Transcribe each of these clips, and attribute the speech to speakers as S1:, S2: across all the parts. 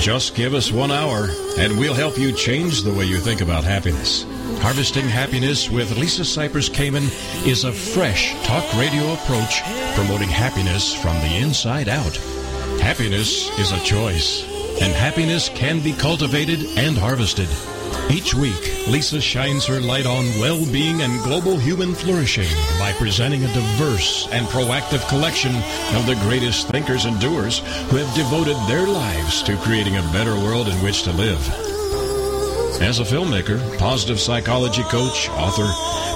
S1: Just give us one hour, and we'll help you change the way you think about happiness. Harvesting Happiness with Lisa Cypers Kamen is a fresh talk radio approach promoting happiness from the inside out. Happiness is a choice, and happiness can be cultivated and harvested. Each week, Lisa shines her light on well-being and global human flourishing by presenting a diverse and proactive collection of the greatest thinkers and doers who have devoted their lives to creating a better world in which to live. As a filmmaker, positive psychology coach, author,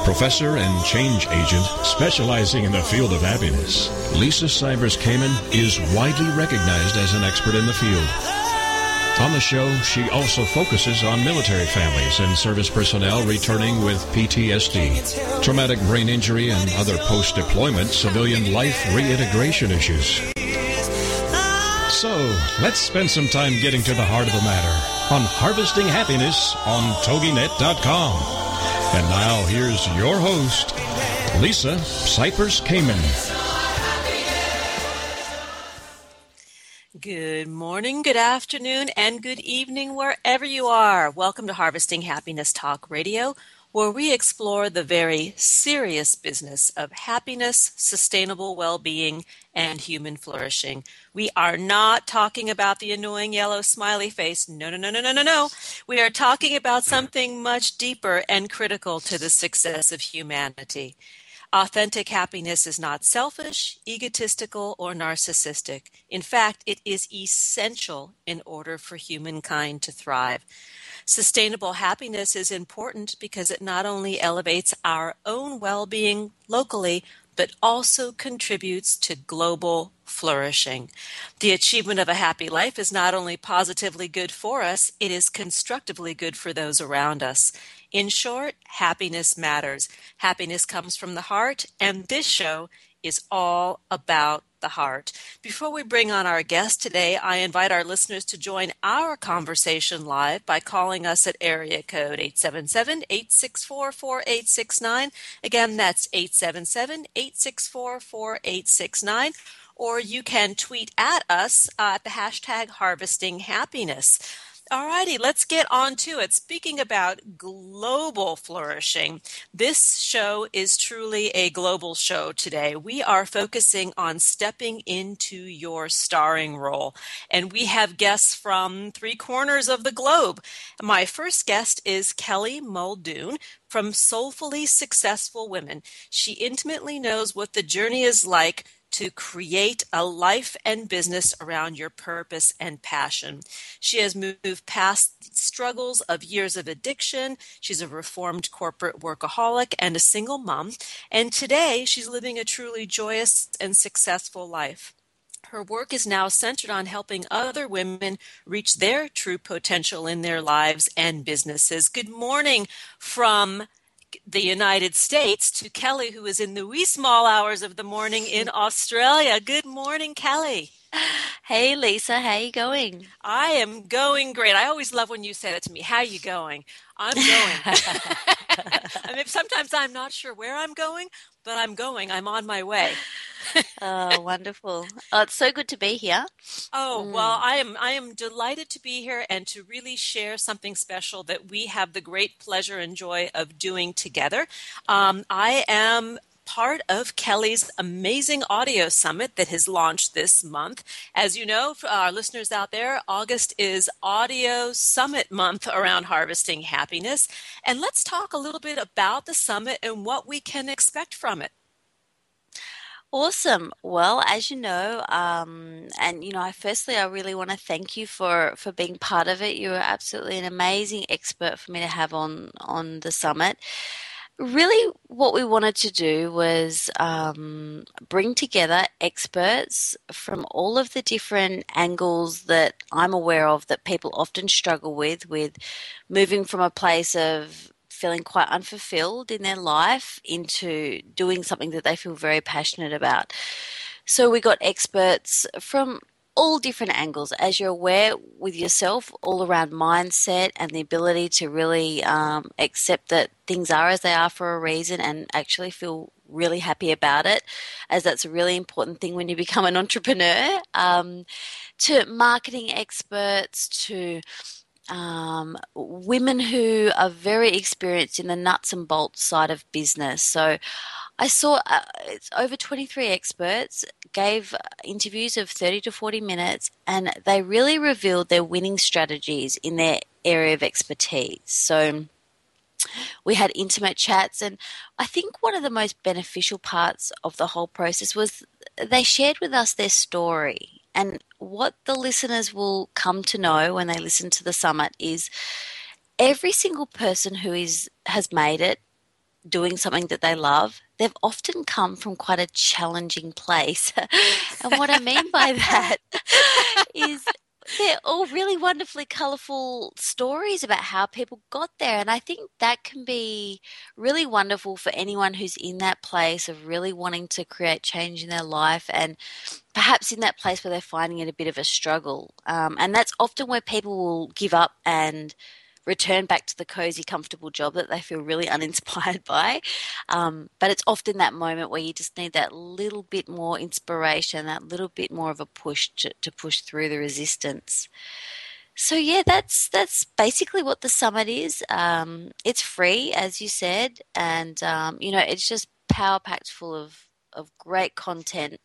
S1: professor, and change agent specializing in the field of happiness, Lisa Cypers Kamen is widely recognized as an expert in the field. On the show, she also focuses on military families and service personnel returning with PTSD, traumatic brain injury, and other post deployment civilian life reintegration issues. So, let's spend some time getting to the heart of the matter on harvesting happiness on TogiNet.com. And now, here's your host, Lisa Cypers Kamen.
S2: Good morning, good afternoon, and good evening, wherever you are. Welcome to Harvesting Happiness Talk Radio, where we explore the very serious business of happiness, sustainable well being, and human flourishing. We are not talking about the annoying yellow smiley face. No, no, no, no, no, no, no. We are talking about something much deeper and critical to the success of humanity. Authentic happiness is not selfish, egotistical, or narcissistic. In fact, it is essential in order for humankind to thrive. Sustainable happiness is important because it not only elevates our own well being locally, but also contributes to global flourishing. The achievement of a happy life is not only positively good for us, it is constructively good for those around us. In short, happiness matters. Happiness comes from the heart, and this show is all about the heart. Before we bring on our guest today, I invite our listeners to join our conversation live by calling us at area code 877-864-4869. Again, that's 877-864-4869. Or you can tweet at us uh, at the hashtag harvesting happiness. All righty, let's get on to it. Speaking about global flourishing, this show is truly a global show today. We are focusing on stepping into your starring role, and we have guests from three corners of the globe. My first guest is Kelly Muldoon from Soulfully Successful Women. She intimately knows what the journey is like to create a life and business around your purpose and passion. She has moved past struggles of years of addiction. She's a reformed corporate workaholic and a single mom. And today she's living a truly joyous and successful life. Her work is now centered on helping other women reach their true potential in their lives and businesses. Good morning from the United States to Kelly, who is in the wee small hours of the morning in Australia. Good morning, Kelly.
S3: Hey Lisa, how you going?
S2: I am going great. I always love when you say that to me. How you going? I'm going. I mean, sometimes I'm not sure where I'm going, but I'm going. I'm on my way.
S3: oh, wonderful! Oh, it's so good to be here.
S2: Oh mm. well, I am. I am delighted to be here and to really share something special that we have the great pleasure and joy of doing together. Um, I am part of Kelly's amazing audio summit that has launched this month. As you know, for our listeners out there, August is Audio Summit Month around harvesting happiness. And let's talk a little bit about the summit and what we can expect from it.
S3: Awesome. Well, as you know, um, and you know, I firstly, I really want to thank you for for being part of it. You're absolutely an amazing expert for me to have on on the summit really what we wanted to do was um, bring together experts from all of the different angles that I'm aware of that people often struggle with, with moving from a place of feeling quite unfulfilled in their life into doing something that they feel very passionate about. So we got experts from all different angles, as you're aware with yourself, all around mindset and the ability to really um, accept that things are as they are for a reason and actually feel really happy about it, as that's a really important thing when you become an entrepreneur, um, to marketing experts, to um, women who are very experienced in the nuts and bolts side of business. So I saw uh, it's over 23 experts gave interviews of 30 to 40 minutes and they really revealed their winning strategies in their area of expertise. So we had intimate chats and I think one of the most beneficial parts of the whole process was they shared with us their story and what the listeners will come to know when they listen to the summit is every single person who is has made it doing something that they love, they've often come from quite a challenging place. and what I mean by that is they're all really wonderfully colourful stories about how people got there. And I think that can be really wonderful for anyone who's in that place of really wanting to create change in their life and perhaps in that place where they're finding it a bit of a struggle. Um, and that's often where people will give up and return back to the cozy, comfortable job that they feel really uninspired by. Um, but it's often that moment where you just need that little bit more inspiration, that little bit more of a push to, to push through the resistance. So yeah, that's that's basically what the summit is. Um, it's free, as you said, and um, you know it's just power packed full of of great content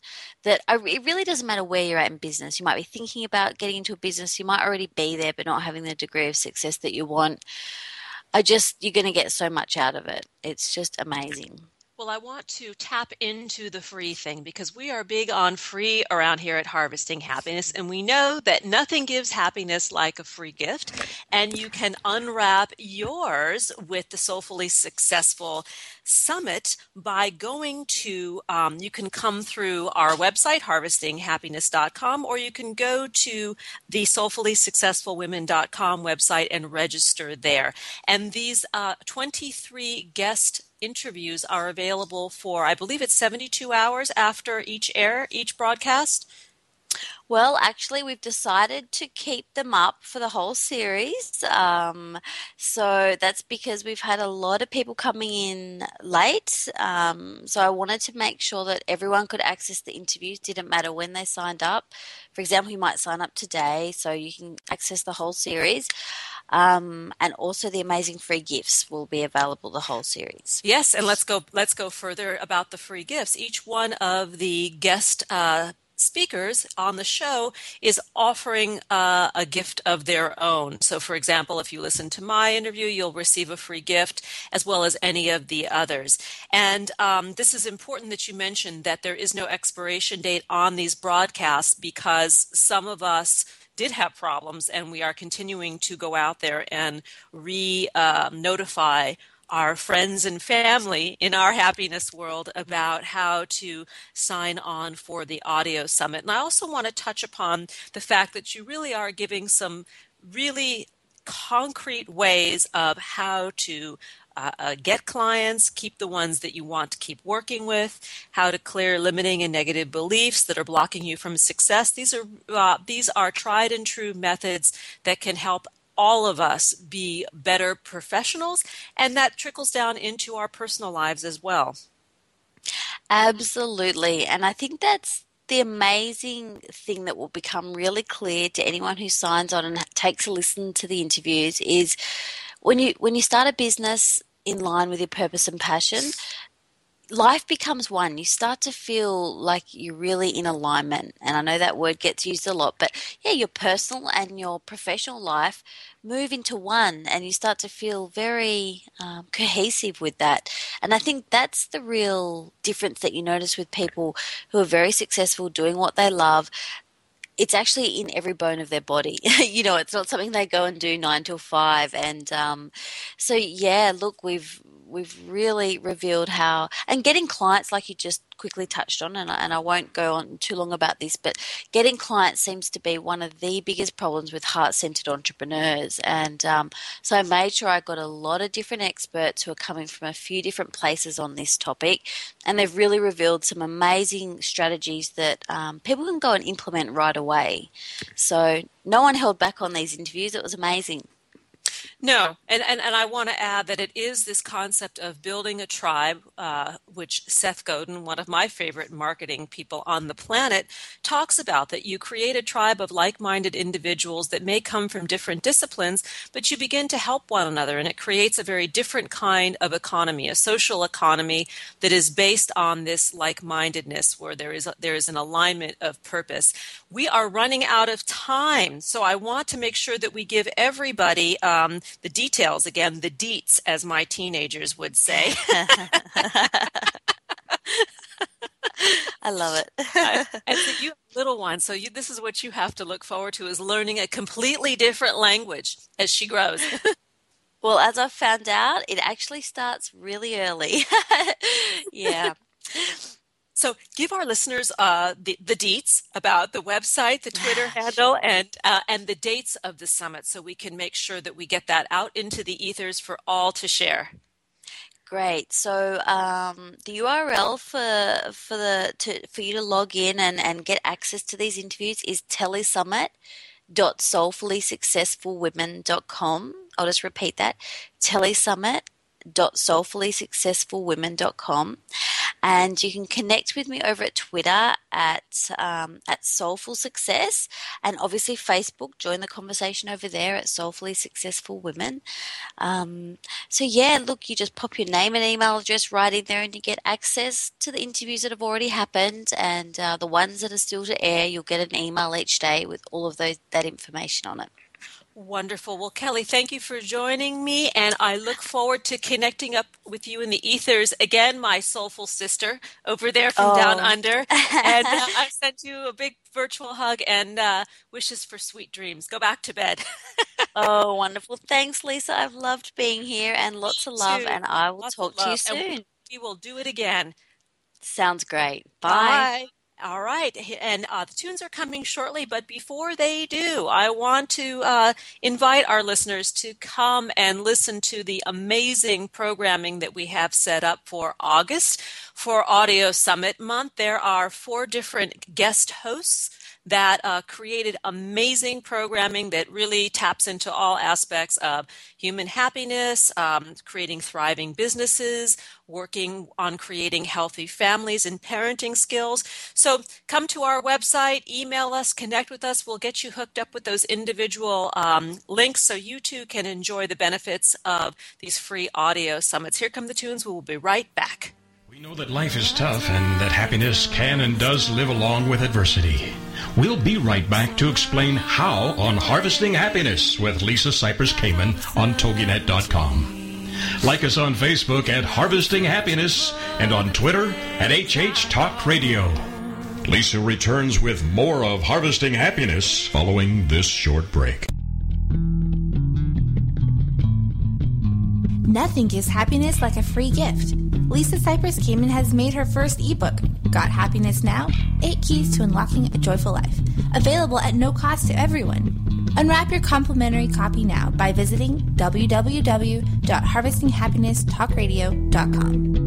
S3: that it really doesn't matter where you're at in business. You might be thinking about getting into a business, you might already be there, but not having the degree of success that you want. I just, you're going to get so much out of it. It's just amazing.
S2: Well, I want to tap into the free thing because we are big on free around here at Harvesting Happiness, and we know that nothing gives happiness like a free gift. And you can unwrap yours with the Soulfully Successful Summit by going to, um, you can come through our website, harvestinghappiness.com, or you can go to the soulfullysuccessfulwomen.com website and register there. And these uh, 23 guest interviews are available for, I believe it's 72 hours after each air, each broadcast.
S3: Well, actually, we've decided to keep them up for the whole series. Um, so that's because we've had a lot of people coming in late. Um, so I wanted to make sure that everyone could access the interviews, didn't matter when they signed up. For example, you might sign up today so you can access the whole series. Um, and also the amazing free gifts will be available the whole series.
S2: Yes, and let's go let's go further about the free gifts. Each one of the guest uh, speakers on the show is offering uh, a gift of their own. So, for example, if you listen to my interview, you'll receive a free gift as well as any of the others. And um, this is important that you mention that there is no expiration date on these broadcasts because some of us did have problems, and we are continuing to go out there and re uh, notify our friends and family in our happiness world about how to sign on for the audio summit. And I also want to touch upon the fact that you really are giving some really concrete ways of how to uh, uh, get clients, keep the ones that you want to keep working with, how to clear limiting and negative beliefs that are blocking you from success. These are uh, these are tried and true methods that can help all of us be better professionals, and that trickles down into our personal lives as well.
S3: Absolutely, and I think that's the amazing thing that will become really clear to anyone who signs on and takes a listen to the interviews is when you when you start a business in line with your purpose and passion, life becomes one. You start to feel like you're really in alignment. And I know that word gets used a lot, but yeah, your personal and your professional life move into one and you start to feel very um, cohesive with that. And I think that's the real difference that you notice with people who are very successful doing what they love it's actually in every bone of their body. you know, it's not something they go and do nine till five. And um, so, yeah, look, we've we've really revealed how and getting clients like you just quickly touched on and I, and I won't go on too long about this but getting clients seems to be one of the biggest problems with heart-centered entrepreneurs. And um, so I made sure I got a lot of different experts who are coming from a few different places on this topic and they've really revealed some amazing strategies that um, people can go and implement right away. So no one held back on these interviews. It was amazing
S2: No, and, and, and I want to add that it is this concept of building a tribe, uh, which Seth Godin, one of my favorite marketing people on the planet, talks about that you create a tribe of like minded individuals that may come from different disciplines, but you begin to help one another, and it creates a very different kind of economy, a social economy that is based on this like mindedness, where there is, a, there is an alignment of purpose. We are running out of time, so I want to make sure that we give everybody. Um, the details again, the deets, as my teenagers would say.
S3: I love it.
S2: and so you have little one, so you, this is what you have to look forward to: is learning a completely different language as she grows.
S3: well, as I've found out, it actually starts really early. yeah.
S2: So give our listeners uh, the, the deets about the website, the Twitter handle, and uh, and the dates of the summit, so we can make sure that we get that out into the ethers for all to share.
S3: Great. So um, the URL for for the to, for you to log in and, and get access to these interviews is telesummit.soulfullysuccessfulwomen.com. I'll just repeat that: telesummit www.soulfullysuccessfulwomen.com and you can connect with me over at Twitter at um, at Soulful Success and obviously Facebook. Join the conversation over there at Soulfully Successful Women. Um, so yeah, look, you just pop your name and email address right in there, and you get access to the interviews that have already happened and uh, the ones that are still to air. You'll get an email each day with all of those that information on it.
S2: Wonderful. Well, Kelly, thank you for joining me, and I look forward to connecting up with you in the ethers again, my soulful sister over there from oh. down under. And uh, I send you a big virtual hug and uh, wishes for sweet dreams. Go back to bed.
S3: oh, wonderful. Thanks, Lisa. I've loved being here and lots of love, and I will lots talk to you soon.
S2: we will do it again.
S3: Sounds great. Bye.
S2: Bye. All right, and uh, the tunes are coming shortly, but before they do, I want to uh, invite our listeners to come and listen to the amazing programming that we have set up for August for Audio Summit Month. There are four different guest hosts that uh, created amazing programming that really taps into all aspects of human happiness, um, creating thriving businesses, working on creating healthy families and parenting skills. So come to our website, email us, connect with us. We'll get you hooked up with those individual um, links so you too can enjoy the benefits of these free audio summits. Here come the tunes. We will be right back.
S1: We know that life is tough and that happiness can and does live along with adversity. We'll be right back to explain how on Harvesting Happiness with Lisa Cypers Kamen on TogiNet.com. Like us on Facebook at Harvesting Happiness and on Twitter at HH Talk Radio. Lisa returns with more of Harvesting Happiness following this short break.
S4: Nothing gives happiness like a free gift. Lisa Cypers Kamen has made her first ebook, Got Happiness Now? 8 Keys to Unlocking a Joyful Life, available at no cost to everyone. Unwrap your complimentary copy now by visiting www.harvestinghappinesstalkradio.com.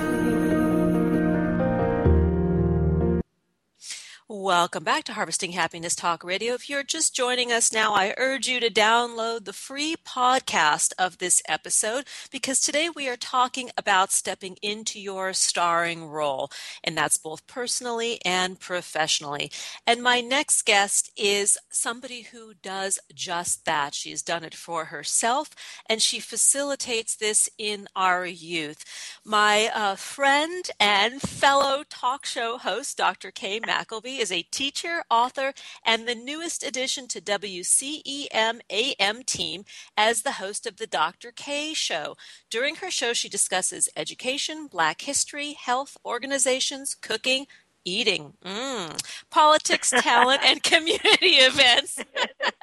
S2: Welcome back to Harvesting Happiness Talk Radio. If you're just joining us now, I urge you to download the free podcast of this episode because today we are talking about stepping into your starring role, and that's both personally and professionally. And my next guest is somebody who does just that. She's done it for herself and she facilitates this in our youth. My uh, friend and fellow talk show host, Dr. Kay McElvey, is a teacher, author, and the newest addition to WCEM AM team as the host of the Dr. K Show. During her show, she discusses education, Black history, health, organizations, cooking, eating, mm, politics, talent, and community events.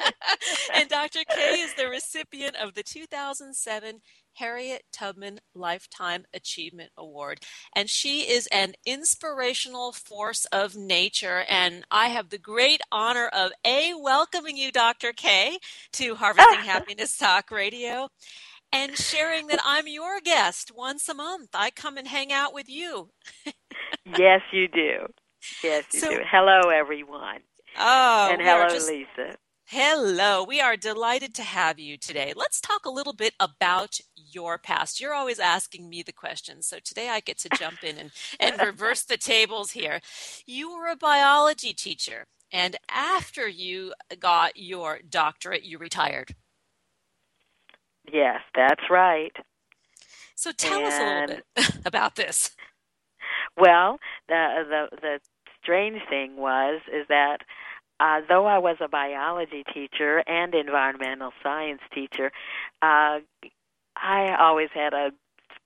S2: and Dr. K is the recipient of the 2007 Harriet Tubman Lifetime Achievement Award. And she is an inspirational force of nature. And I have the great honor of A, welcoming you, Dr. K, to Harvesting Happiness Talk Radio. And sharing that I'm your guest once a month. I come and hang out with you.
S5: Yes, you do. Yes, you so, do. Hello, everyone.
S2: Oh,
S5: and hello, just, Lisa.
S2: Hello, we are delighted to have you today. Let's talk a little bit about your past. You're always asking me the questions, so today I get to jump in and, and reverse the tables here. You were a biology teacher, and after you got your doctorate, you retired.
S5: Yes, that's right.
S2: So tell and, us a little bit about this.
S5: Well, the the the strange thing was is that uh, though I was a biology teacher and environmental science teacher, uh, I always had a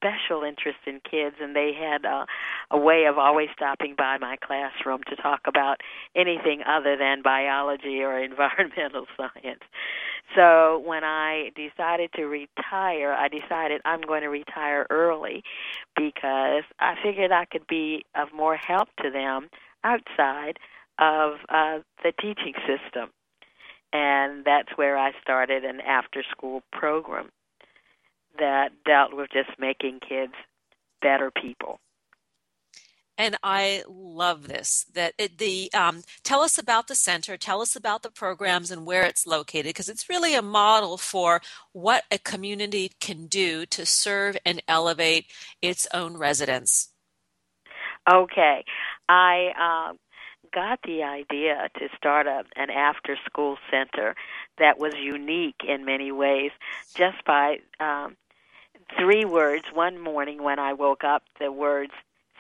S5: special interest in kids, and they had a, a way of always stopping by my classroom to talk about anything other than biology or environmental science. So when I decided to retire, I decided I'm going to retire early because I figured I could be of more help to them outside of uh, the teaching system. And that's where I started an after school program that dealt with just making kids better people.
S2: And I love this. That it, the um, tell us about the center, tell us about the programs and where it's located, because it's really a model for what a community can do to serve and elevate its own residents.
S5: Okay, I uh, got the idea to start a, an after school center that was unique in many ways just by um, three words. One morning when I woke up, the words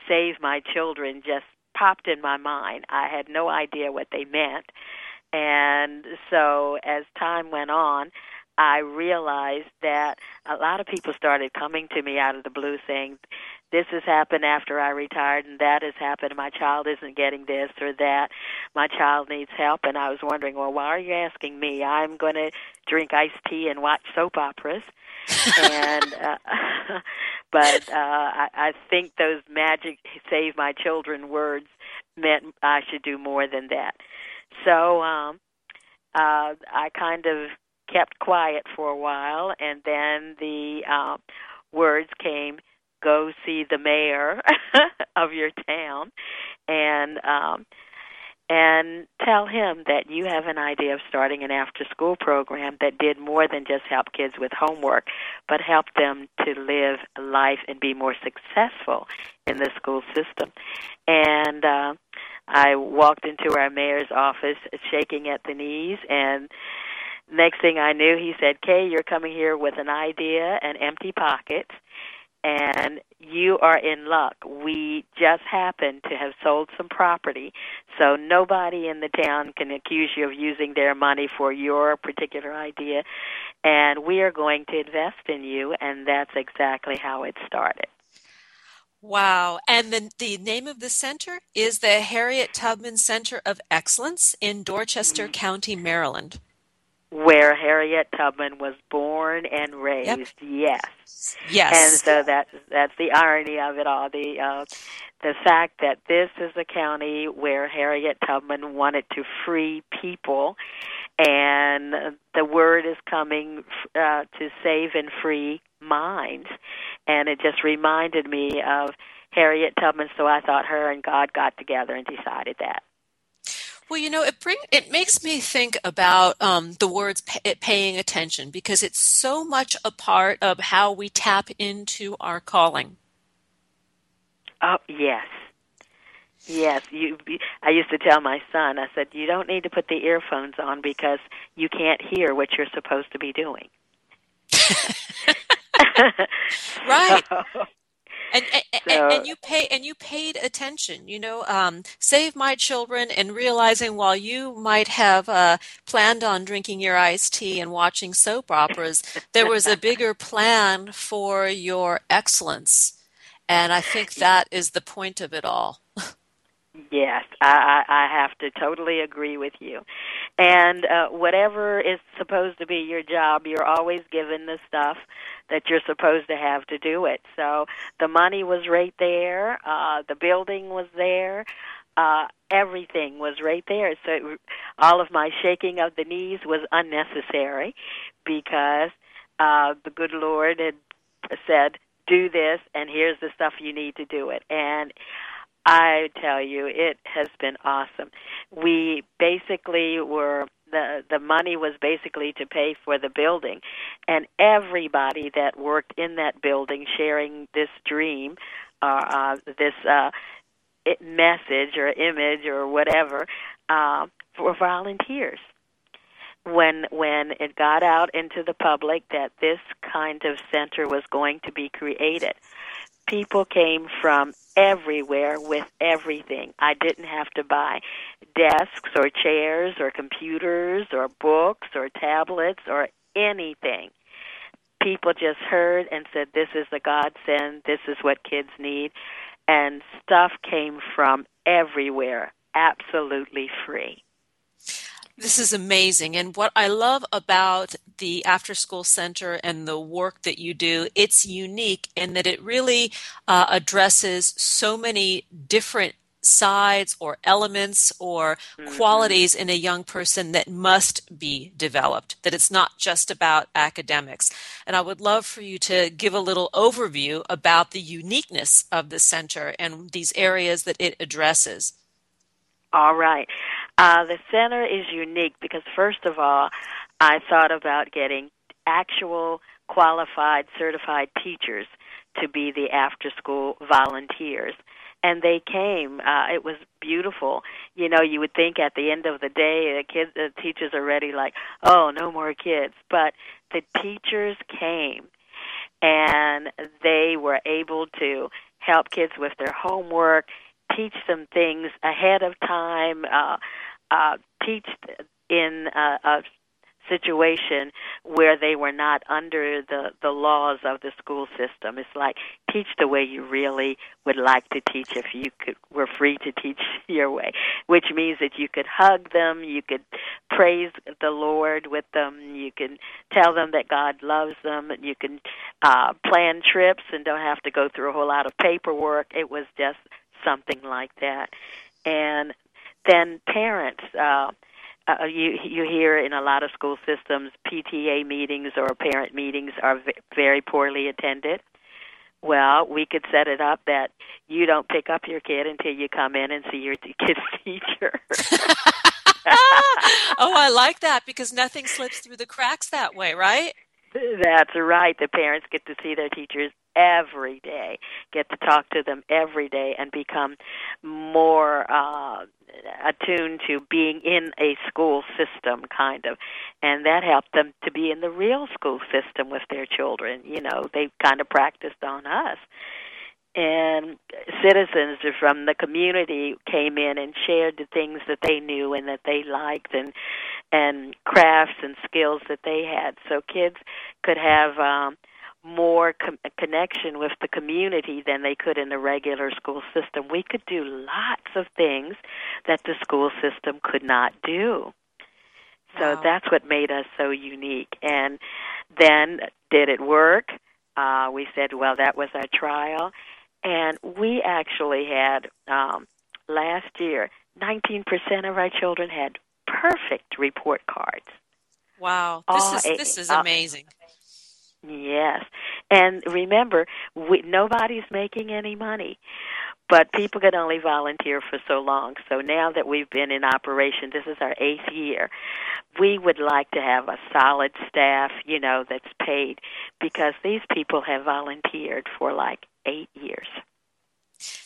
S5: save my children just popped in my mind. I had no idea what they meant. And so as time went on, I realized that a lot of people started coming to me out of the blue saying, this has happened after I retired and that has happened. My child isn't getting this or that. My child needs help. And I was wondering, well, why are you asking me? I'm going to drink iced tea and watch soap operas. And uh, but uh, I, I think those magic "save my children" words meant I should do more than that. So um, uh, I kind of kept quiet for a while, and then the uh, words came go see the mayor of your town and um and tell him that you have an idea of starting an after school program that did more than just help kids with homework but help them to live life and be more successful in the school system. And uh I walked into our mayor's office shaking at the knees and next thing I knew he said, "Kay, you're coming here with an idea and empty pockets and you are in luck. We just happen to have sold some property, so nobody in the town can accuse you of using their money for your particular idea, and we are going to invest in you, and that's exactly how it started.
S2: Wow. And the, the name of the center is the Harriet Tubman Center of Excellence in Dorchester mm-hmm. County, Maryland
S5: where Harriet Tubman was born and raised.
S2: Yep.
S5: Yes.
S2: Yes.
S5: And so that's that's the irony of it all. The uh, the fact that this is a county where Harriet Tubman wanted to free people, and the word is coming uh, to save and free minds, and it just reminded me of Harriet Tubman. So I thought her and God got together and decided that.
S2: Well, you know, it bring it makes me think about um, the words pay, paying attention because it's so much a part of how we tap into our calling.
S5: Oh yes, yes. You. I used to tell my son. I said, "You don't need to put the earphones on because you can't hear what you're supposed to be doing."
S2: right. So, and and, so, and, you pay and you paid attention you know um, save my children and realizing while you might have uh, planned on drinking your iced tea and watching soap operas there was a bigger plan for your excellence. And i think that is the point of it all
S5: Yes, I, I have to totally agree with you. And uh, whatever is supposed to be your job, you're always given the stuff that you're supposed to have to do it. So the money was right there, uh, the building was there, uh, everything was right there. So it, all of my shaking of the knees was unnecessary because uh, the good Lord had said, "Do this, and here's the stuff you need to do it." And I tell you, it has been awesome. We basically were the the money was basically to pay for the building, and everybody that worked in that building, sharing this dream, uh, uh, this uh, it message or image or whatever, uh, were volunteers. When when it got out into the public that this kind of center was going to be created, people came from everywhere with everything. I didn't have to buy desks or chairs or computers or books or tablets or anything. People just heard and said, This is the godsend, this is what kids need. And stuff came from everywhere, absolutely free.
S2: This is amazing. And what I love about the After School Center and the work that you do, it's unique in that it really uh, addresses so many different sides or elements or mm-hmm. qualities in a young person that must be developed, that it's not just about academics. And I would love for you to give a little overview about the uniqueness of the center and these areas that it addresses.
S5: All right. Uh, the center is unique because, first of all, I thought about getting actual qualified, certified teachers to be the after school volunteers. And they came. Uh, it was beautiful. You know, you would think at the end of the day, the kids, the teachers are ready, like, oh, no more kids. But the teachers came, and they were able to help kids with their homework, teach them things ahead of time, uh, uh, teach in a, a situation where they were not under the the laws of the school system. It's like teach the way you really would like to teach if you could were free to teach your way, which means that you could hug them, you could praise the Lord with them, you can tell them that God loves them, and you can uh plan trips and don't have to go through a whole lot of paperwork. It was just something like that. And then parents uh uh, you you hear in a lot of school systems PTA meetings or parent meetings are v- very poorly attended. Well, we could set it up that you don't pick up your kid until you come in and see your kid's teacher.
S2: oh, I like that because nothing slips through the cracks that way, right?
S5: That's right. The parents get to see their teachers every day, get to talk to them every day, and become more uh, attuned to being in a school system, kind of. And that helped them to be in the real school system with their children. You know, they kind of practiced on us and citizens from the community came in and shared the things that they knew and that they liked and and crafts and skills that they had. So kids could have um more com- connection with the community than they could in the regular school system. We could do lots of things that the school system could not do. So wow. that's what made us so unique. And then did it work? Uh we said well that was our trial and we actually had um, last year, 19% of our children had perfect report cards.
S2: Wow, this is this is amazing.
S5: Uh, yes, and remember, we, nobody's making any money, but people can only volunteer for so long. So now that we've been in operation, this is our eighth year. We would like to have a solid staff, you know, that's paid because these people have volunteered for like eight years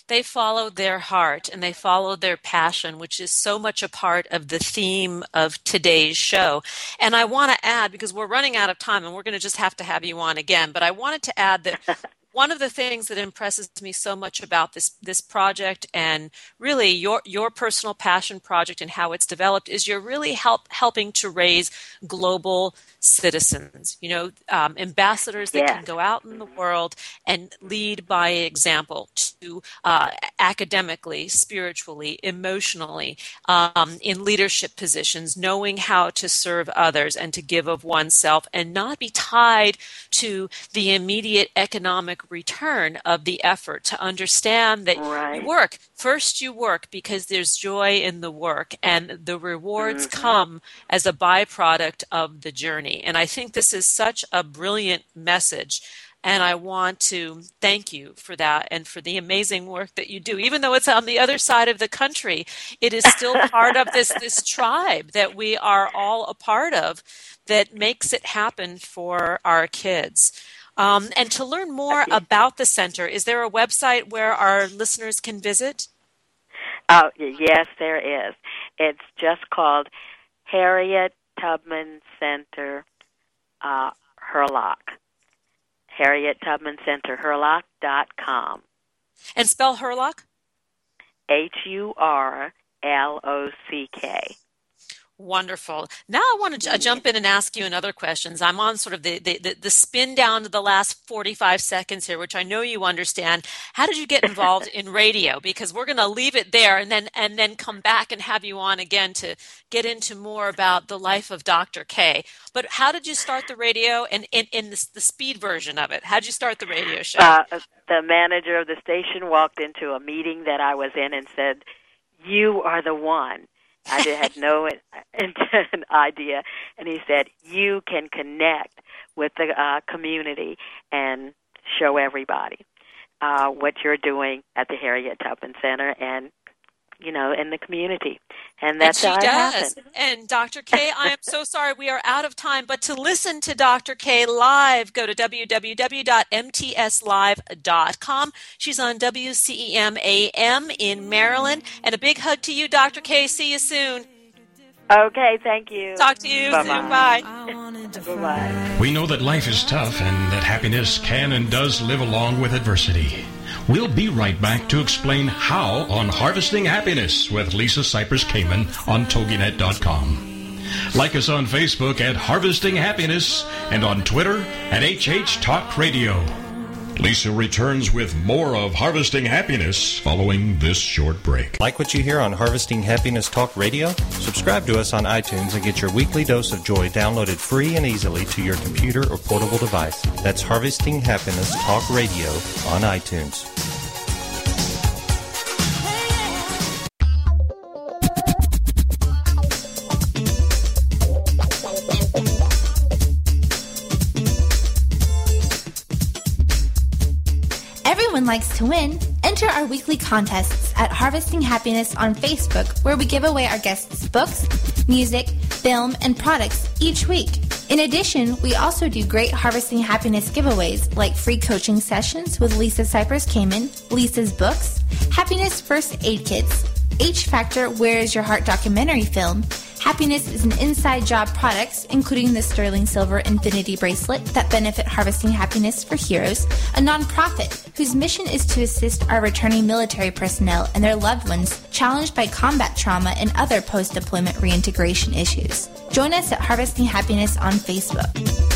S2: they followed their heart and they followed their passion, which is so much a part of the theme of today's show. And I want to add, because we're running out of time and we're going to just have to have you on again, but I wanted to add that one of the things that impresses me so much about this this project and really your your personal passion project and how it's developed is you're really help helping to raise global citizens you know um, ambassadors that can go out in the world and lead by example to uh, academically spiritually emotionally um, in leadership positions knowing how to serve others and to give of oneself and not be tied to the immediate economic return of the effort to understand that
S5: right.
S2: you work. First, you work because there's joy in the work, and the rewards mm-hmm. come as a byproduct of the journey. And I think this is such a brilliant message. And I want to thank you for that and for the amazing work that you do. Even though it's on the other side of the country, it is still part of this, this tribe that we are all a part of that makes it happen for our kids. Um, and to learn more about the center, is there a website where our listeners can visit?
S5: Oh, yes, there is. It's just called Harriet Tubman Center, uh, Hurlock. Harriet Tubman Center, Hurlock.com.
S2: And spell Hurlock?
S5: H U R L O C K.
S2: Wonderful. Now I want to jump in and ask you another questions. I'm on sort of the, the, the, spin down to the last 45 seconds here, which I know you understand. How did you get involved in radio? Because we're going to leave it there and then and then come back and have you on again to get into more about the life of Dr. K. But how did you start the radio and in, in the, the speed version of it? How did you start the radio show?
S5: Uh, the manager of the station walked into a meeting that I was in and said, "You are the one." I had no idea. And he said, You can connect with the uh, community and show everybody uh, what you're doing at the Harriet Tubman Center and you know, in the community. And that's
S2: and
S5: she
S2: does.
S5: Happened.
S2: And Dr. K, I am so sorry we are out of time, but to listen to Dr. K live, go to www.mtslive.com. She's on WCEM AM in Maryland. And a big hug to you, Dr. K. See you soon.
S5: Okay, thank you.
S2: Talk to you
S5: Bye-bye.
S2: soon. Bye.
S5: Bye-bye.
S1: We know that life is tough and that happiness can and does live along with adversity. We'll be right back to explain how on Harvesting Happiness with Lisa Cypers Kamen on TogiNet.com. Like us on Facebook at Harvesting Happiness and on Twitter at HH Talk Radio. Lisa returns with more of Harvesting Happiness following this short break.
S6: Like what you hear on Harvesting Happiness Talk Radio? Subscribe to us on iTunes and get your weekly dose of joy downloaded free and easily to your computer or portable device. That's Harvesting Happiness Talk Radio on iTunes.
S4: Likes to win, enter our weekly contests at Harvesting Happiness on Facebook, where we give away our guests books, music, film, and products each week. In addition, we also do great Harvesting Happiness giveaways like free coaching sessions with Lisa Cypers Kamen, Lisa's books, Happiness First Aid Kits, H Factor Where Is Your Heart documentary film, Happiness is an inside job products, including the Sterling Silver Infinity Bracelet that benefit Harvesting Happiness for Heroes, a nonprofit whose mission is to assist our returning military personnel and their loved ones challenged by combat trauma and other post-deployment reintegration issues. Join us at Harvesting Happiness on Facebook.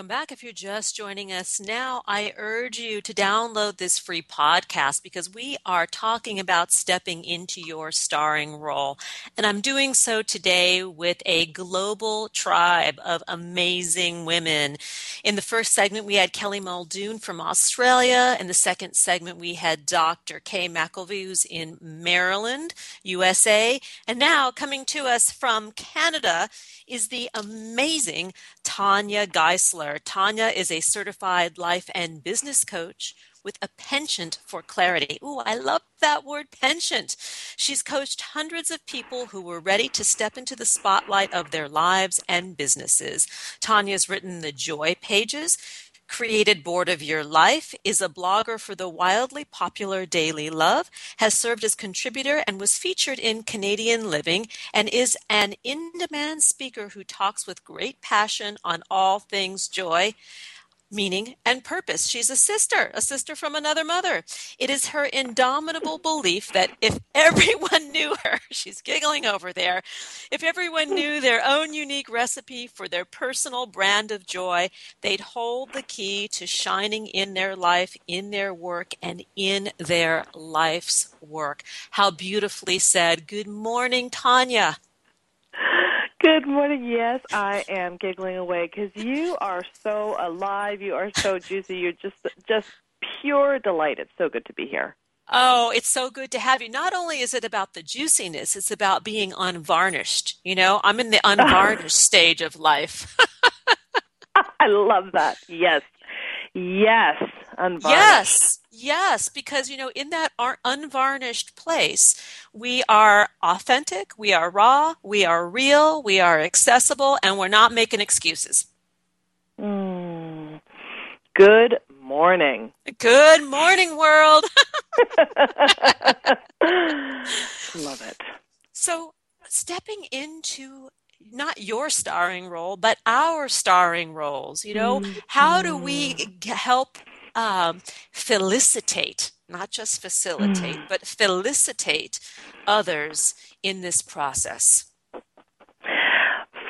S2: Welcome back. If you're just joining us now, I urge you to download this free podcast because we are talking about stepping into your starring role. And I'm doing so today with a global tribe of amazing women. In the first segment, we had Kelly Muldoon from Australia. In the second segment, we had Dr. Kay McElvey, who's in Maryland, USA. And now coming to us from Canada is the amazing Tanya Geisler. Tanya is a certified life and business coach with a penchant for clarity. Ooh, I love that word penchant. She's coached hundreds of people who were ready to step into the spotlight of their lives and businesses. Tanya's written the Joy Pages created Board of Your Life, is a blogger for the wildly popular Daily Love, has served as contributor and was featured in Canadian Living, and is an in demand speaker who talks with great passion on all things joy meaning, and purpose. She's a sister, a sister from another mother. It is her indomitable belief that if everyone knew her, she's giggling over there, if everyone hmm. knew their own unique recipe for their personal brand of joy, they'd hold the key to shining in their life, in their work, and in their life's work. How beautifully said. Good morning, Tanya.
S7: Good morning. Yes, I am giggling away because you are so alive. You are so juicy. You're just just pure delight. It's so good to be here.
S2: Oh, it's so good to have you. Not only is it about the juiciness, it's about being unvarnished. You know, I'm in the unvarnished stage of life.
S7: I love that. Yes. Yes. Unvarnished.
S2: Yes. Yes, because you know, in that unvarnished place, we are authentic, we are raw, we are real, we are accessible, and we're not making excuses.
S7: Mm. Good morning.
S2: Good morning, world.
S7: Love it.
S2: So, stepping into not your starring role, but our starring roles. You know, mm-hmm. how do we mm-hmm. help um, felicitate, not just facilitate, mm. but felicitate others in this process?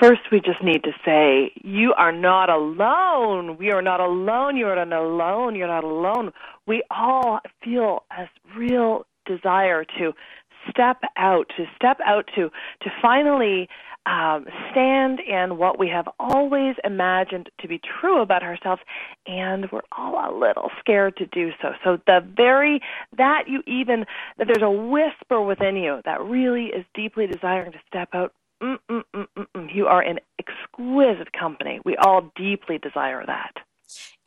S7: First, we just need to say, you are not alone. We are not alone. You are not alone. You're not alone. We all feel a real desire to step out, to step out to, to finally um, stand in what we have always imagined to be true about ourselves, and we're all a little scared to do so. So the very that you even that there's a whisper within you that really is deeply desiring to step out. Mm, mm, mm, mm, mm. you are in exquisite company. We all deeply desire that.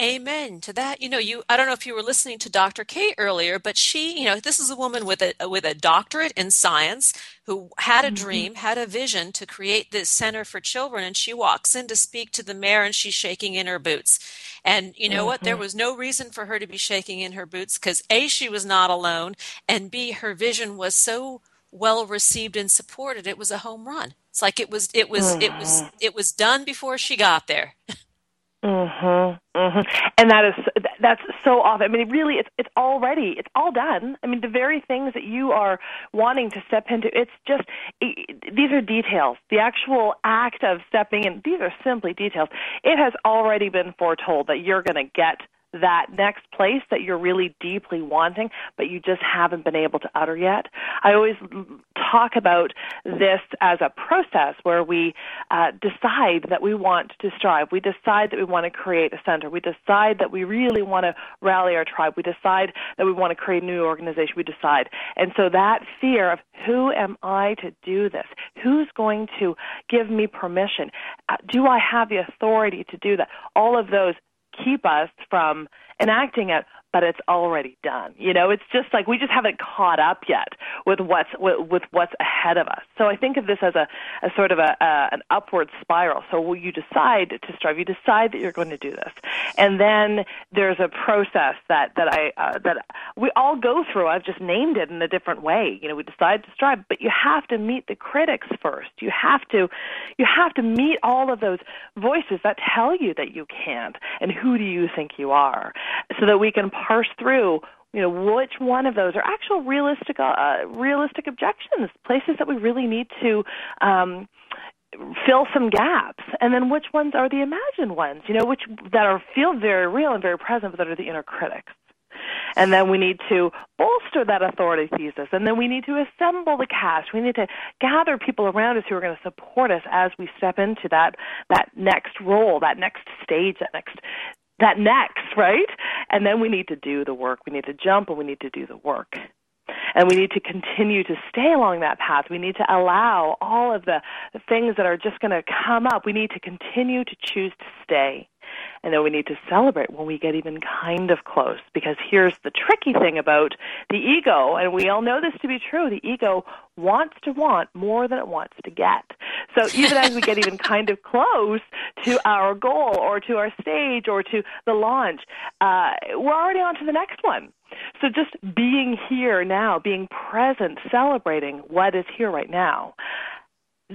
S2: Amen to that. You know, you I don't know if you were listening to Dr. Kate earlier, but she, you know, this is a woman with a with a doctorate in science who had a mm-hmm. dream, had a vision to create this center for children and she walks in to speak to the mayor and she's shaking in her boots. And you know mm-hmm. what? There mm-hmm. was no reason for her to be shaking in her boots cuz A she was not alone and B her vision was so well received and supported. It was a home run. It's like it was it was mm-hmm. it was mm-hmm. it was done before she got there.
S7: Mhm. Mhm. And that is that's so often. I mean, really, it's it's already it's all done. I mean, the very things that you are wanting to step into, it's just it, these are details. The actual act of stepping in, these are simply details. It has already been foretold that you're going to get that next place that you're really deeply wanting, but you just haven't been able to utter yet. I always talk about this as a process where we uh, decide that we want to strive. We decide that we want to create a center. We decide that we really want to rally our tribe. We decide that we want to create a new organization. We decide. And so that fear of who am I to do this? Who's going to give me permission? Uh, do I have the authority to do that? All of those keep us from enacting it. But it's already done. You know, it's just like we just haven't caught up yet with what's with, with what's ahead of us. So I think of this as a, a sort of a, a an upward spiral. So will you decide to strive, you decide that you're going to do this, and then there's a process that that I uh, that we all go through. I've just named it in a different way. You know, we decide to strive, but you have to meet the critics first. You have to you have to meet all of those voices that tell you that you can't, and who do you think you are, so that we can parse through you know which one of those are actual realistic uh, realistic objections places that we really need to um, fill some gaps and then which ones are the imagined ones you know which that are feel very real and very present but that are the inner critics and then we need to bolster that authority thesis. And then we need to assemble the cast. We need to gather people around us who are going to support us as we step into that, that next role, that next stage, that next that next, right? And then we need to do the work. We need to jump and we need to do the work. And we need to continue to stay along that path. We need to allow all of the, things that are just going to come up. We need to continue to choose to stay. And then we need to celebrate when we get even kind of close. Because here's the tricky thing about the ego, and we all know this to be true the ego wants to want more than it wants to get. So even as we get even kind of close to our goal or to our stage or to the launch, uh, we're already on to the next one. So just being here now, being present, celebrating what is here right now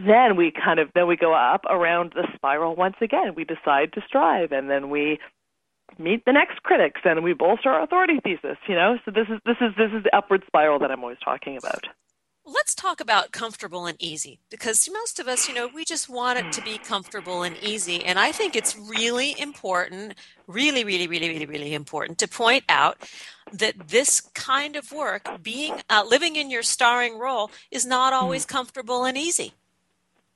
S7: then we kind of then we go up around the spiral once again. We decide to strive, and then we meet the next critics, and we bolster our authority thesis. You know, so this is this is this is the upward spiral that I'm always talking about.
S2: Let's talk about comfortable and easy because most of us, you know, we just want it to be comfortable and easy. And I think it's really important, really, really, really, really, really important to point out that this kind of work, being uh, living in your starring role, is not always mm. comfortable and easy.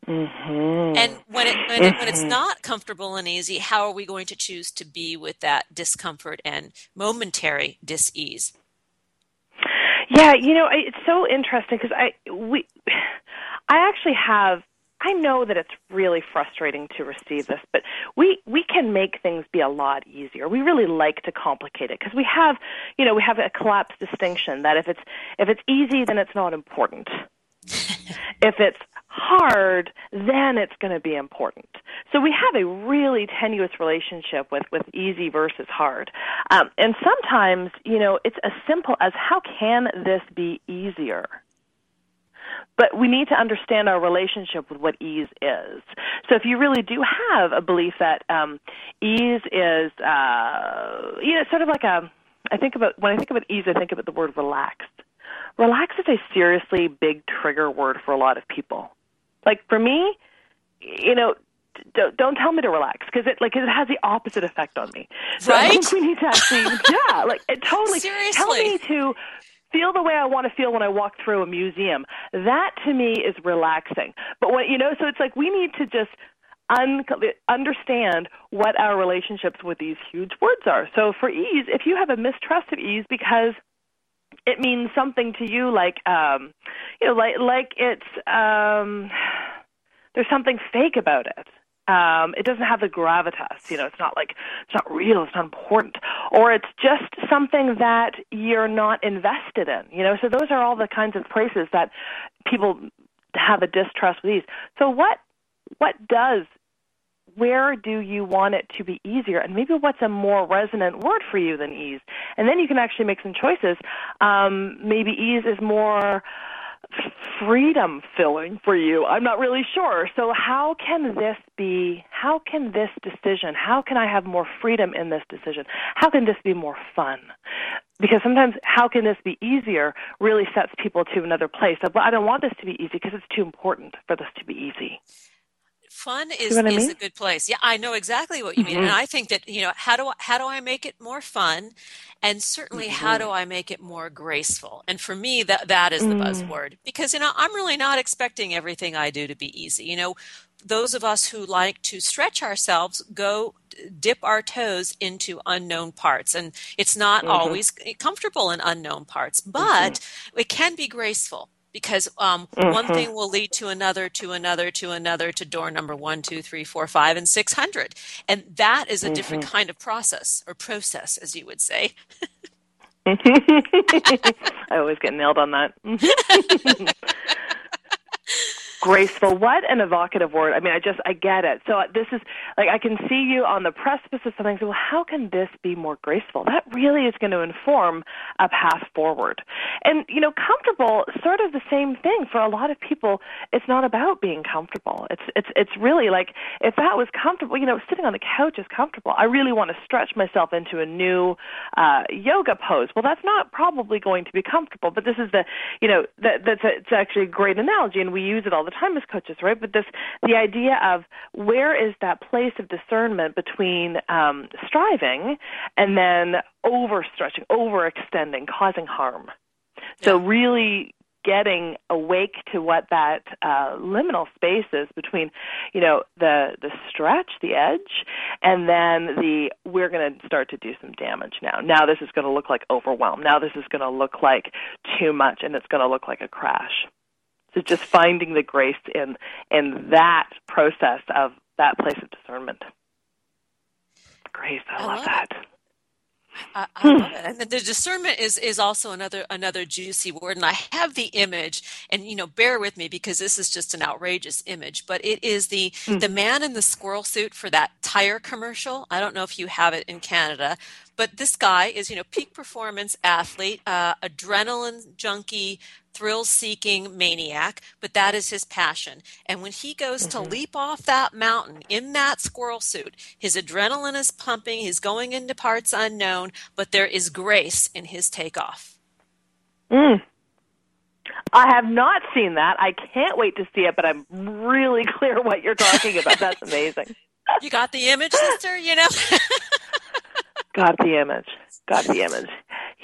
S7: Mm-hmm.
S2: And when it, when, it, when it's mm-hmm. not comfortable and easy, how are we going to choose to be with that discomfort and momentary dis-ease?
S7: Yeah, you know, it's so interesting because I we I actually have I know that it's really frustrating to receive this, but we we can make things be a lot easier. We really like to complicate it because we have, you know, we have a collapsed distinction that if it's if it's easy, then it's not important. if it's hard, then it's going to be important. So we have a really tenuous relationship with, with easy versus hard. Um, and sometimes, you know, it's as simple as how can this be easier? But we need to understand our relationship with what ease is. So if you really do have a belief that um, ease is, uh, you know, sort of like a, I think about, when I think about ease, I think about the word relaxed. Relax is a seriously big trigger word for a lot of people like for me, you know, don't, don't tell me to relax because it like it has the opposite effect on me. So
S2: right?
S7: I think we need to actually, yeah, like it totally
S2: Seriously.
S7: tell me to feel the way I want to feel when I walk through a museum. That to me is relaxing. But what you know, so it's like we need to just un- understand what our relationships with these huge words are. So for ease, if you have a mistrust of ease because it means something to you like um you know like like it's um there's something fake about it. Um it doesn't have the gravitas you know it's not like it's not real it's not important. Or it's just something that you're not invested in you know? So those are all the kinds of places that people have a distrust with these so what what does where do you want it to be easier? And maybe what's a more resonant word for you than ease? And then you can actually make some choices. Um, maybe ease is more freedom filling for you. I'm not really sure. So how can this be how can this decision how can i have more freedom in this decision? How can this be more fun? Because sometimes how can this be easier really sets people to another place. Of well i don't want this to be easy because it's too important for this to be easy
S2: fun is,
S7: I mean?
S2: a good place. Yeah, I know exactly what you mean,
S7: mm-hmm.
S2: and I think that you know how do I, how do I make it more fun, and certainly mm-hmm. how do I make it more graceful? And for me, that that is the mm. buzzword because you know I'm really not expecting everything I do to be easy. You know, those of us who like to stretch ourselves go dip our toes into unknown parts and it's not mm-hmm. always comfortable in unknown parts but mm-hmm. it can be graceful because um, mm-hmm. one thing will lead to another, to another, to another, to door number one, two, three, four, five, and 600. And that is a mm-hmm. different kind of process or process, as you would say.
S7: I always get nailed on that. graceful. What an evocative word. I mean i just i get it. So uh, this is like i can see you on the precipice of something. So well how can this be more graceful? That really is going to inform a path forward. And you know comfortable sort of the same thing for a lot of people. It's not about being comfortable. It's it's it's really like if that was comfortable you know sitting on the couch is comfortable. I really want to stretch myself into a new uh yoga pose. Well that's not probably going to be comfortable but this is the you know that that's a, it's actually a great analogy and we use it all the time as coaches, right? But this, the idea of where is that place of discernment between um, striving and then overstretching, overextending, causing harm. So really getting awake to what that uh, liminal space is between, you know, the the stretch, the edge, and then the we're going to start to do some damage now. Now this is going to look like overwhelm. Now this is going to look like too much, and it's going to look like a crash. So just finding the grace in in that process of that place of discernment. Grace, I, I love, love that.
S2: I, I love it. And the discernment is is also another another juicy word. And I have the image, and you know, bear with me because this is just an outrageous image. But it is the mm. the man in the squirrel suit for that tire commercial. I don't know if you have it in Canada, but this guy is you know peak performance athlete, uh, adrenaline junkie, thrill seeking maniac, but that is his passion. And when he goes mm-hmm. to leap off that mountain in that squirrel suit, his adrenaline is pumping, he's going into parts unknown, but there is grace in his takeoff.
S7: Mm. I have not seen that. I can't wait to see it, but I'm really clear what you're talking about. That's amazing.
S2: you got the image, sister, you know?
S7: got the image. Got the image.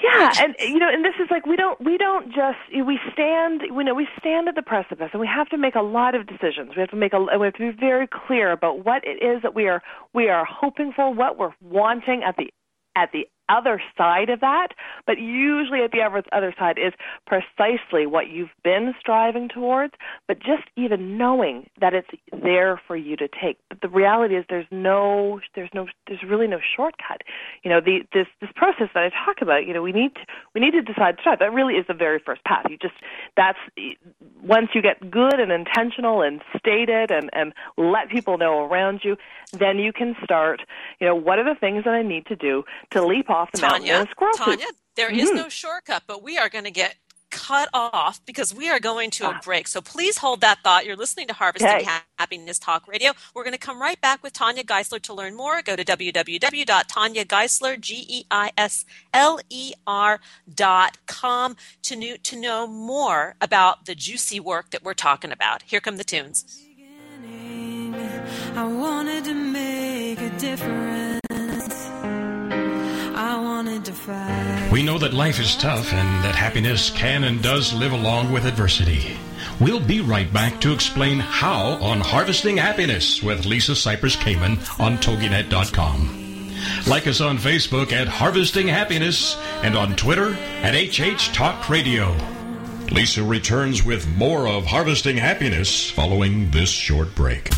S7: Yeah, and you know, and this is like we don't we don't just we stand you know we stand at the precipice and we have to make a lot of decisions. We have to make a we have to be very clear about what it is that we are we are hoping for, what we're wanting at the at the other side of that, but usually at the other side is precisely what you've been striving towards, but just even knowing that it's there for you to take. The reality is there's no there's no there's really no shortcut. You know, the this this process that I talk about, you know, we need to, we need to decide to start. That really is the very first path. You just that's once you get good and intentional and stated and and let people know around you, then you can start, you know, what are the things that I need to do to leap off the
S2: Tanya,
S7: mountain squirrel
S2: Tanya, there mm-hmm. is no shortcut, but we are going to get cut off because we are going to a ah. break. So please hold that thought. You're listening to Harvesting okay. Happiness Talk Radio. We're going to come right back with Tanya Geisler to learn more. Go to www.tanyageisler, G-E-I-S-L-E-R dot com to, new, to know more about the juicy work that we're talking about. Here come the tunes. I wanted to make a difference.
S1: We know that life is tough and that happiness can and does live along with adversity. We'll be right back to explain how on Harvesting Happiness with Lisa Cypers Kamen on TogiNet.com. Like us on Facebook at Harvesting Happiness and on Twitter at HH Talk Radio. Lisa returns with more of Harvesting Happiness following this short break.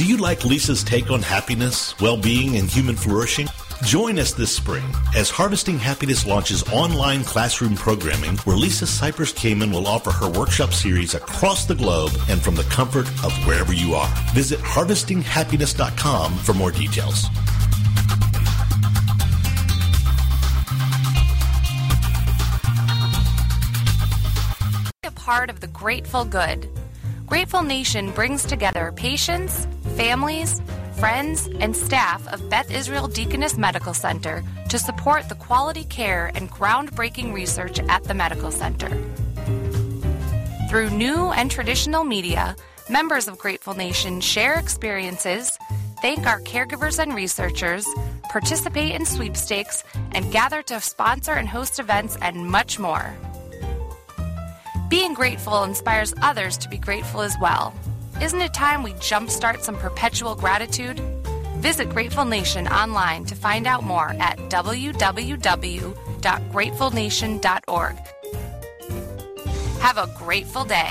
S8: Do you like Lisa's take on happiness, well being, and human flourishing? Join us this spring as Harvesting Happiness launches online classroom programming where Lisa Cypers Kamen will offer her workshop series across the globe and from the comfort of wherever you are. Visit harvestinghappiness.com for more details.
S9: A part of the Grateful Good. Grateful Nation brings together patients, families, friends, and staff of Beth Israel Deaconess Medical Center to support the quality care and groundbreaking research at the medical center. Through new and traditional media, members of Grateful Nation share experiences, thank our caregivers and researchers, participate in sweepstakes, and gather to sponsor and host events and much more. Being grateful inspires others to be grateful as well. Isn't it time we jumpstart some perpetual gratitude? Visit Grateful Nation online to find out more at www.gratefulnation.org. Have a grateful day.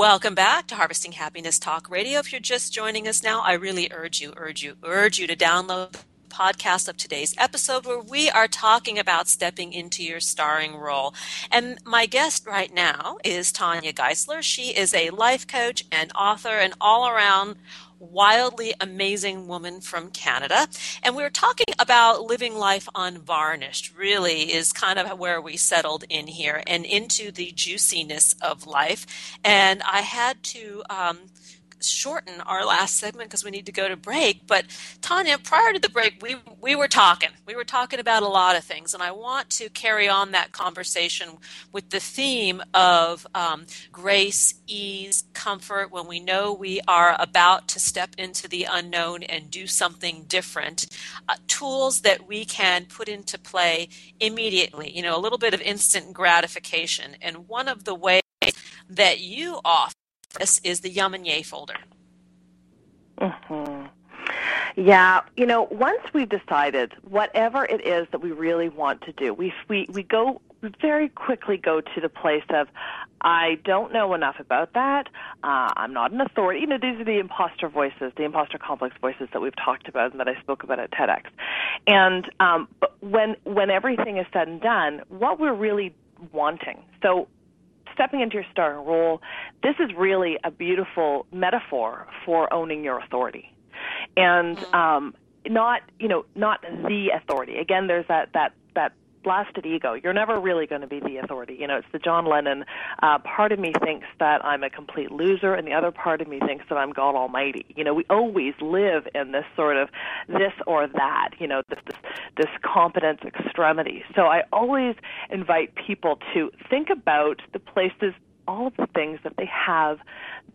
S2: Welcome back to Harvesting Happiness Talk Radio. If you're just joining us now, I really urge you, urge you, urge you to download the podcast of today's episode where we are talking about stepping into your starring role. And my guest right now is Tanya Geisler. She is a life coach and author and all around wildly amazing woman from Canada. And we were talking about living life unvarnished, really, is kind of where we settled in here and into the juiciness of life. And I had to um, shorten our last segment because we need to go to break. But Tanya, prior to the break, we we were talking. We were talking about a lot of things, and I want to carry on that conversation with the theme of um, grace, ease, comfort. When we know we are about to step into the unknown and do something different, uh, tools that we can put into play immediately. You know, a little bit of instant gratification, and one of the ways that you offer this is the Yum and Yay folder.
S7: Mm-hmm. Yeah, you know, once we've decided whatever it is that we really want to do, we we we go we very quickly go to the place of I don't know enough about that. Uh, I'm not an authority. You know, these are the imposter voices, the imposter complex voices that we've talked about and that I spoke about at TEDx. And um, when when everything is said and done, what we're really wanting. So stepping into your starring role, this is really a beautiful metaphor for owning your authority. And mm-hmm. um, not, you know, not the authority. Again, there's that, that, that blasted ego. You're never really going to be the authority. You know, it's the John Lennon. Uh, part of me thinks that I'm a complete loser, and the other part of me thinks that I'm God Almighty. You know, we always live in this sort of this or that. You know, this this, this competence extremity. So I always invite people to think about the places all of the things that they have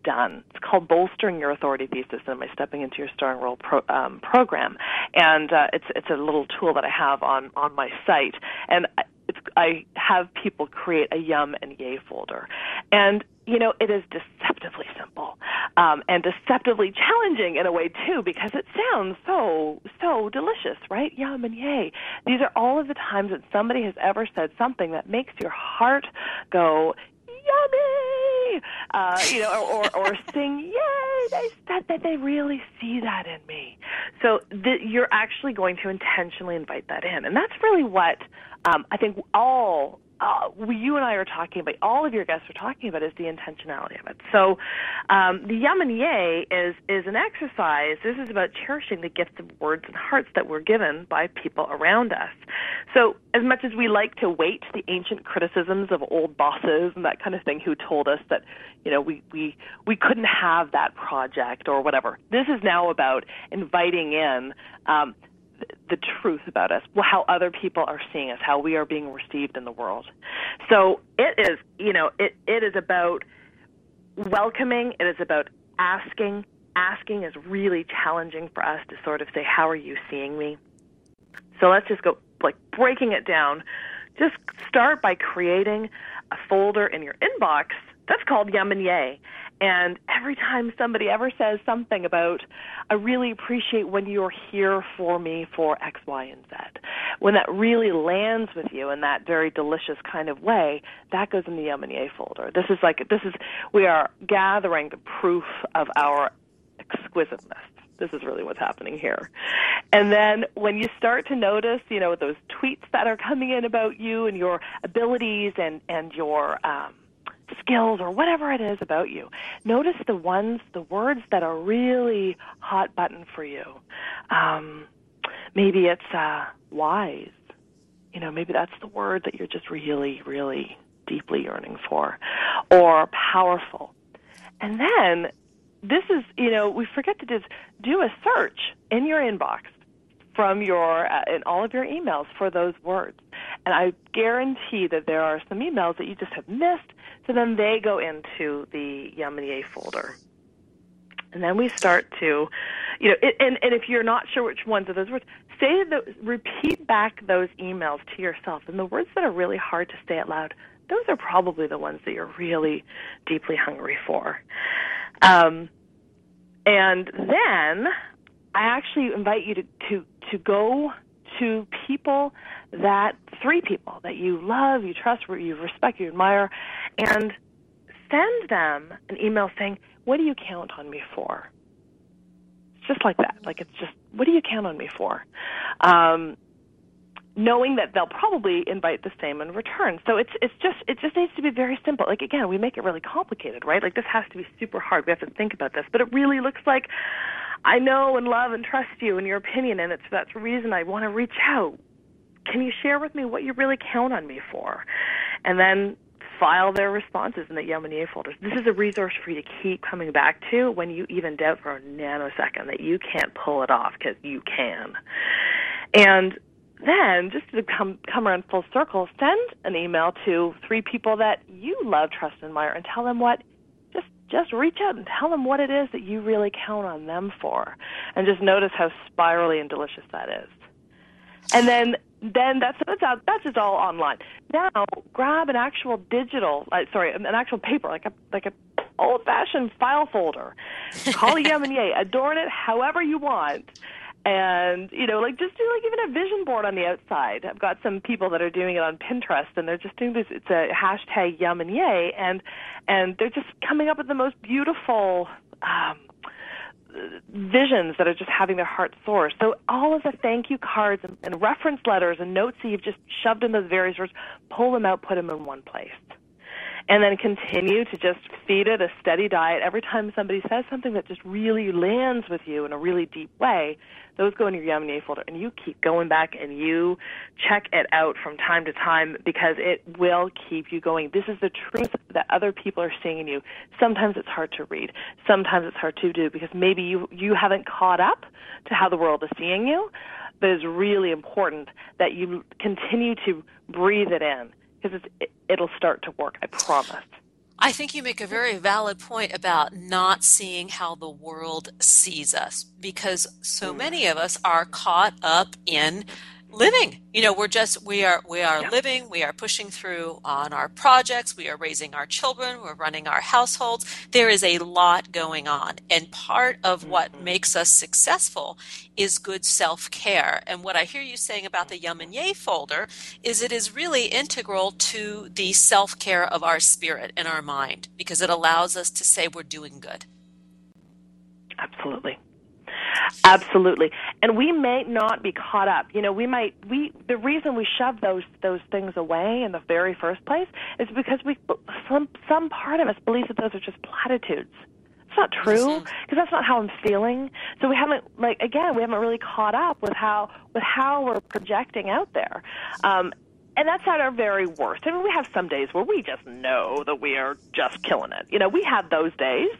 S7: done. It's called Bolstering Your Authority Thesis in my Stepping into Your Starring Role pro, um, program, and uh, it's it's a little tool that I have on on my site, and it's, I have people create a Yum and Yay folder, and you know it is deceptively simple um, and deceptively challenging in a way too because it sounds so so delicious, right? Yum and Yay. These are all of the times that somebody has ever said something that makes your heart go yummy, uh, you know, or, or, or sing, yay, they said that they really see that in me. So th- you're actually going to intentionally invite that in. And that's really what um, I think all uh, you and I are talking about, all of your guests are talking about, is the intentionality of it. So, um, the Yay is is an exercise. This is about cherishing the gifts of words and hearts that we're given by people around us. So, as much as we like to weight the ancient criticisms of old bosses and that kind of thing, who told us that, you know, we we we couldn't have that project or whatever. This is now about inviting in. Um, the truth about us, how other people are seeing us, how we are being received in the world. So it is, you know, it, it is about welcoming, it is about asking. Asking is really challenging for us to sort of say, How are you seeing me? So let's just go like breaking it down. Just start by creating a folder in your inbox that's called Yum and Yay. And every time somebody ever says something about, I really appreciate when you're here for me for X, Y, and Z, when that really lands with you in that very delicious kind of way, that goes in the Yay folder. This is like, this is, we are gathering the proof of our exquisiteness. This is really what's happening here. And then when you start to notice, you know, those tweets that are coming in about you and your abilities and, and your, um, skills or whatever it is about you. Notice the ones, the words that are really hot button for you. Um, maybe it's uh, wise. You know, maybe that's the word that you're just really, really deeply yearning for, or powerful. And then this is, you know, we forget to just do a search in your inbox from your uh, in all of your emails for those words. And I guarantee that there are some emails that you just have missed so then they go into the Yum folder. And then we start to, you know, it, and and if you're not sure which ones of those words, say the repeat back those emails to yourself. And the words that are really hard to say out loud, those are probably the ones that you're really deeply hungry for. Um, and then I actually invite you to, to, to go to people that, three people that you love, you trust, you respect, you admire, and send them an email saying, What do you count on me for? It's just like that. Like, it's just, What do you count on me for? Um, knowing that they'll probably invite the same in return. So it's it's just it just needs to be very simple. Like again, we make it really complicated, right? Like this has to be super hard. We have to think about this, but it really looks like I know and love and trust you and your opinion, and it's that's the reason I want to reach out. Can you share with me what you really count on me for? And then file their responses in the Yaminier folders. This is a resource for you to keep coming back to when you even doubt for a nanosecond that you can't pull it off because you can. And then, just to come come around full circle, send an email to three people that you love, trust, and admire, and tell them what. Just reach out and tell them what it is that you really count on them for, and just notice how spirally and delicious that is. And then then that's that's out, that's just all online. Now grab an actual digital, uh, sorry, an actual paper, like a like a old fashioned file folder. Call it Yaminier, adorn it however you want and you know like just do like even a vision board on the outside. I've got some people that are doing it on pinterest and they're just doing this. It's a hashtag yum and yay and and they're just coming up with the most beautiful um visions that are just having their heart soar. So all of the thank you cards and, and reference letters and notes that you've just shoved in those various words, pull them out, put them in one place and then continue to just feed it a steady diet. Every time somebody says something that just really lands with you in a really deep way, those go in your Yaminier folder, and you keep going back and you check it out from time to time because it will keep you going. This is the truth that other people are seeing in you. Sometimes it's hard to read. Sometimes it's hard to do because maybe you you haven't caught up to how the world is seeing you. But it's really important that you continue to breathe it in because it, it'll start to work. I promise.
S2: I think you make a very valid point about not seeing how the world sees us because so mm. many of us are caught up in living. You know we're just we are we are yeah. living we are pushing through on our projects we are raising our children we're running our households. There is a lot going on and part of mm-hmm. what makes us successful is good self-care. And what i hear you saying about the yum and yay folder is it is really integral to the self-care of our spirit and our mind because it allows us to say we're doing good.
S7: Absolutely Absolutely. And we may not be caught up. You know, we might we the reason we shove those those things away in the very first place is because we some some part of us believes that those are just platitudes. It's not true because that's not how I'm feeling. So we haven't like again, we haven't really caught up with how with how we're projecting out there. Um and that's at our very worst. I mean, we have some days where we just know that we are just killing it. You know, we have those days.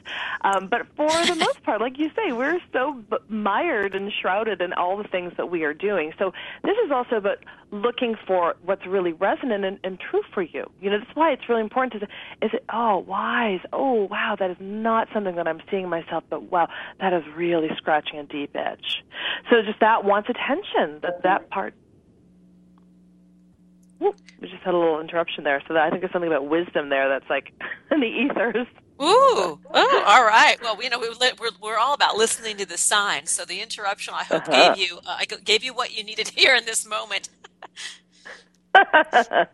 S7: Um, but for the most part, like you say, we're so b- mired and shrouded in all the things that we are doing. So this is also about looking for what's really resonant and, and true for you. You know, that's why it's really important to say, is it, oh, wise. Oh, wow, that is not something that I'm seeing myself, but wow, that is really scratching a deep edge. So just that wants attention, that, that part we just had a little interruption there. So that, I think there's something about wisdom there that's like in the ethers.
S2: Ooh, oh, all right. Well, you know, we, we're we're all about listening to the signs. So the interruption, I hope, uh-huh. gave you uh, I gave you what you needed here in this moment. and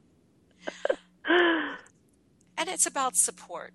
S2: it's about support,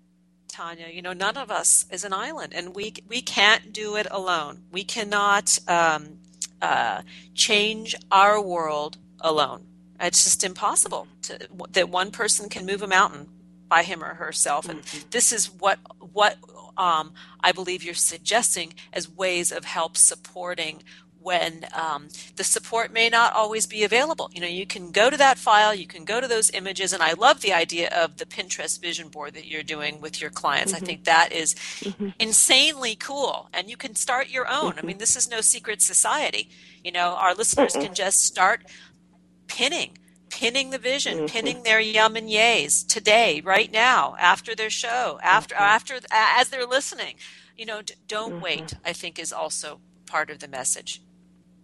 S2: Tanya. You know, none of us is an island, and we we can't do it alone. We cannot um, uh, change our world alone. It's just impossible to, that one person can move a mountain by him or herself. And mm-hmm. this is what what um, I believe you're suggesting as ways of help supporting when um, the support may not always be available. You know, you can go to that file, you can go to those images, and I love the idea of the Pinterest vision board that you're doing with your clients. Mm-hmm. I think that is mm-hmm. insanely cool, and you can start your own. Mm-hmm. I mean, this is no secret society. You know, our listeners can just start pinning pinning the vision, mm-hmm. pinning their yum and yays today, right now, after their show, after mm-hmm. after as they're listening. You know, don't mm-hmm. wait. I think is also part of the message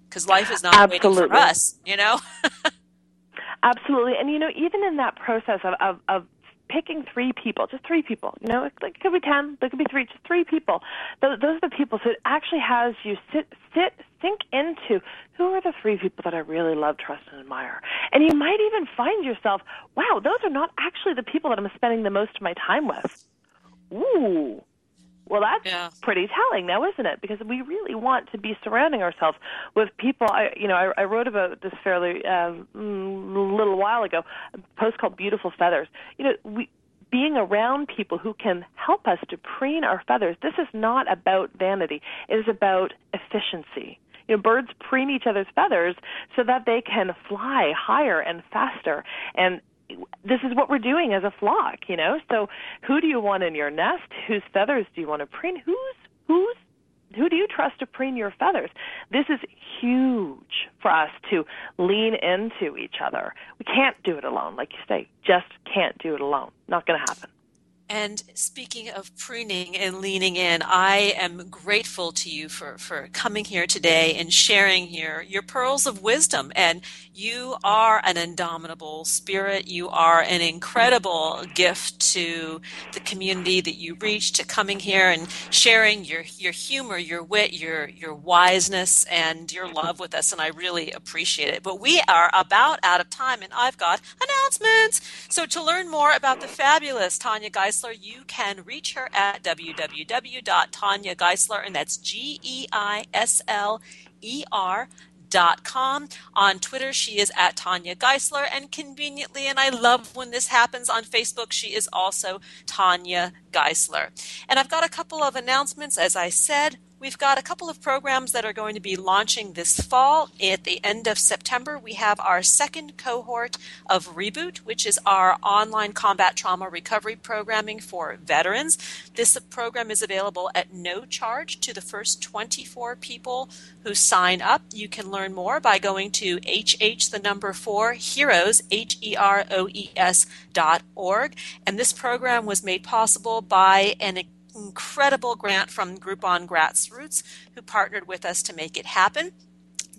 S2: because life is not
S7: Absolutely.
S2: waiting for us, you know.
S7: Absolutely, and you know, even in that process of, of, of picking three people, just three people. You know, it, it could be ten, it could be three, just three people. Those, those are the people. So it actually has you sit, sit, think into who are the three people that I really love, trust, and admire. And you might even find yourself, wow, those are not actually the people that I'm spending the most of my time with. Ooh. Well, that's
S2: Yeah.
S7: pretty telling now, isn't it? Because we really want to be surrounding ourselves with people. I, you know, I, I wrote about this fairly mm, little while ago, a post called "Beautiful Feathers." You know, we being around people who can help us to preen our feathers. This is not about vanity. It is about efficiency. You know, birds preen each other's feathers so that they can fly higher and faster. And this is what we're doing as a flock, you know. So, who do you want in your nest? Whose feathers do you want to preen? Who's who's who do you trust to preen your feathers? This is huge for us to lean into each other. We can't do it alone, like you say. Just can't do it alone. Not going to happen.
S2: And speaking of pruning and leaning in, I am grateful to you for, for coming here today and sharing your, your pearls of wisdom. And you are an indomitable spirit. You are an incredible gift to the community that you reach to coming here and sharing your, your humor, your wit, your, your wiseness, and your love with us. And I really appreciate it. But we are about out of time, and I've got announcements. So to learn more about the fabulous Tanya Geisler, you can reach her at www.tanyageisler, and that's G E I S L E R dot com. On Twitter, she is at Tanya Geisler, and conveniently, and I love when this happens on Facebook, she is also Tanya Geisler. And I've got a couple of announcements, as I said. We've got a couple of programs that are going to be launching this fall. At the end of September, we have our second cohort of Reboot, which is our online combat trauma recovery programming for veterans. This program is available at no charge to the first 24 people who sign up. You can learn more by going to HH the number 4 heroes H E R O E S dot org. And this program was made possible by an incredible grant from Groupon Grassroots, who partnered with us to make it happen.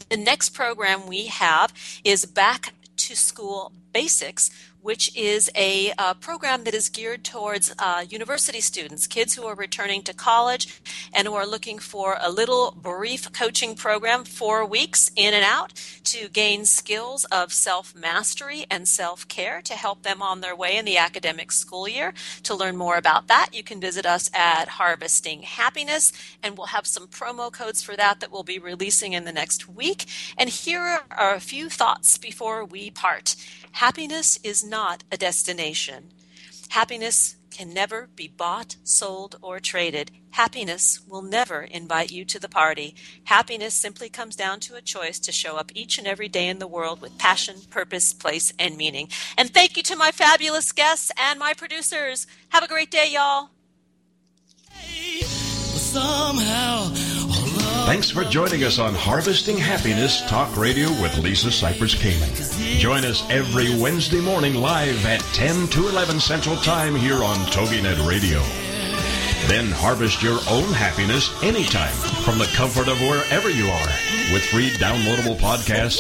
S2: The next program we have is Back to School Basics, which is a uh, program that is geared towards uh, university students, kids who are returning to college and who are looking for a little brief coaching program, four weeks in and out, to gain skills of self mastery and self care to help them on their way in the academic school year. To learn more about that, you can visit us at Harvesting Happiness, and we'll have some promo codes for that that we'll be releasing in the next week. And here are a few thoughts before we part. Happiness is not a destination. Happiness can never be bought, sold, or traded. Happiness will never invite you to the party. Happiness simply comes down to a choice to show up each and every day in the world with passion, purpose, place, and meaning. And thank you to my fabulous guests and my producers. Have a great day, y'all.
S1: Thanks for joining us on Harvesting Happiness Talk Radio with Lisa Cypers Kamen. Join us every Wednesday morning live at 10 to 11 Central Time here on TogiNet Radio. Then harvest your own happiness anytime from the comfort of wherever you are with free downloadable podcasts